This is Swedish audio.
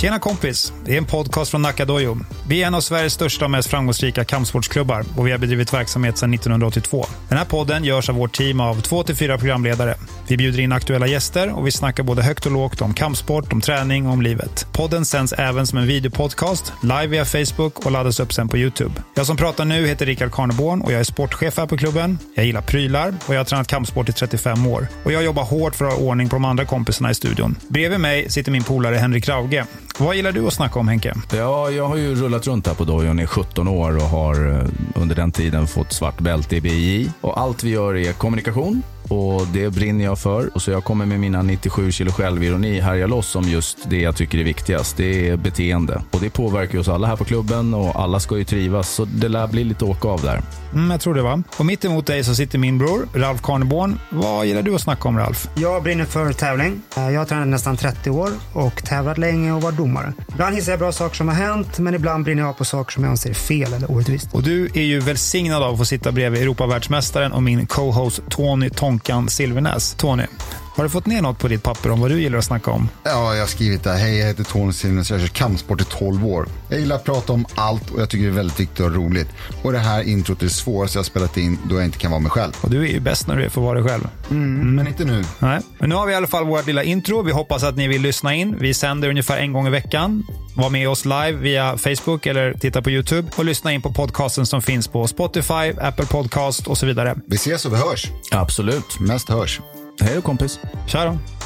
Tjena kompis! Det är en podcast från Nakadojo. Vi är en av Sveriges största och mest framgångsrika kampsportsklubbar och vi har bedrivit verksamhet sedan 1982. Den här podden görs av vårt team av två till fyra programledare. Vi bjuder in aktuella gäster och vi snackar både högt och lågt om kampsport, om träning och om livet. Podden sänds även som en videopodcast, live via Facebook och laddas upp sen på YouTube. Jag som pratar nu heter Rickard Karneborn och jag är sportchef här på klubben. Jag gillar prylar och jag har tränat kampsport i 35 år. Och jag jobbar hårt för att ha ordning på de andra kompisarna i studion. Bredvid mig sitter min polare Henrik Rauge. Vad gillar du att snacka om Henke? Ja, jag har ju rullat runt här på dojon i 17 år och har eh, under den tiden fått svart bälte i BI. Och allt vi gör är kommunikation och det brinner jag för. Och så jag kommer med mina 97 kilo självironi härja loss om just det jag tycker är viktigast. Det är beteende. Och det påverkar oss alla här på klubben och alla ska ju trivas. Så det lär bli lite åka av där. Mm, jag tror det va. Och mitt emot dig så sitter min bror, Ralf Karneborn. Vad gillar du att snacka om Ralf? Jag brinner för tävling. Eh, Jag har tränat nästan 30 år och tävlat länge och varit domare. Ibland hissar jag bra saker som har hänt, men ibland brinner jag på saker som jag anser är fel eller orättvist. Och du är ju välsignad av att få sitta bredvid Europavärldsmästaren och min co-host Tony Tonkan Silvernäs. Tony, har du fått ner något på ditt papper om vad du gillar att snacka om? Ja, jag har skrivit där. Hej, jag heter Tony Silvens. Jag har kört kampsport i 12 år. Jag gillar att prata om allt och jag tycker det är väldigt viktigt och roligt. Och det här introt är det svåraste jag har spelat in då jag inte kan vara mig själv. Och du är ju bäst när du får vara dig själv. Men inte nu. Nej. Men nu har vi i alla fall vårt lilla intro. Vi hoppas att ni vill lyssna in. Vi sänder ungefär en gång i veckan. Var med oss live via Facebook eller titta på YouTube och lyssna in på podcasten som finns på Spotify, Apple Podcast och så vidare. Vi ses och vi hörs. Absolut. Mest hörs. Hej då kompis. Tja då!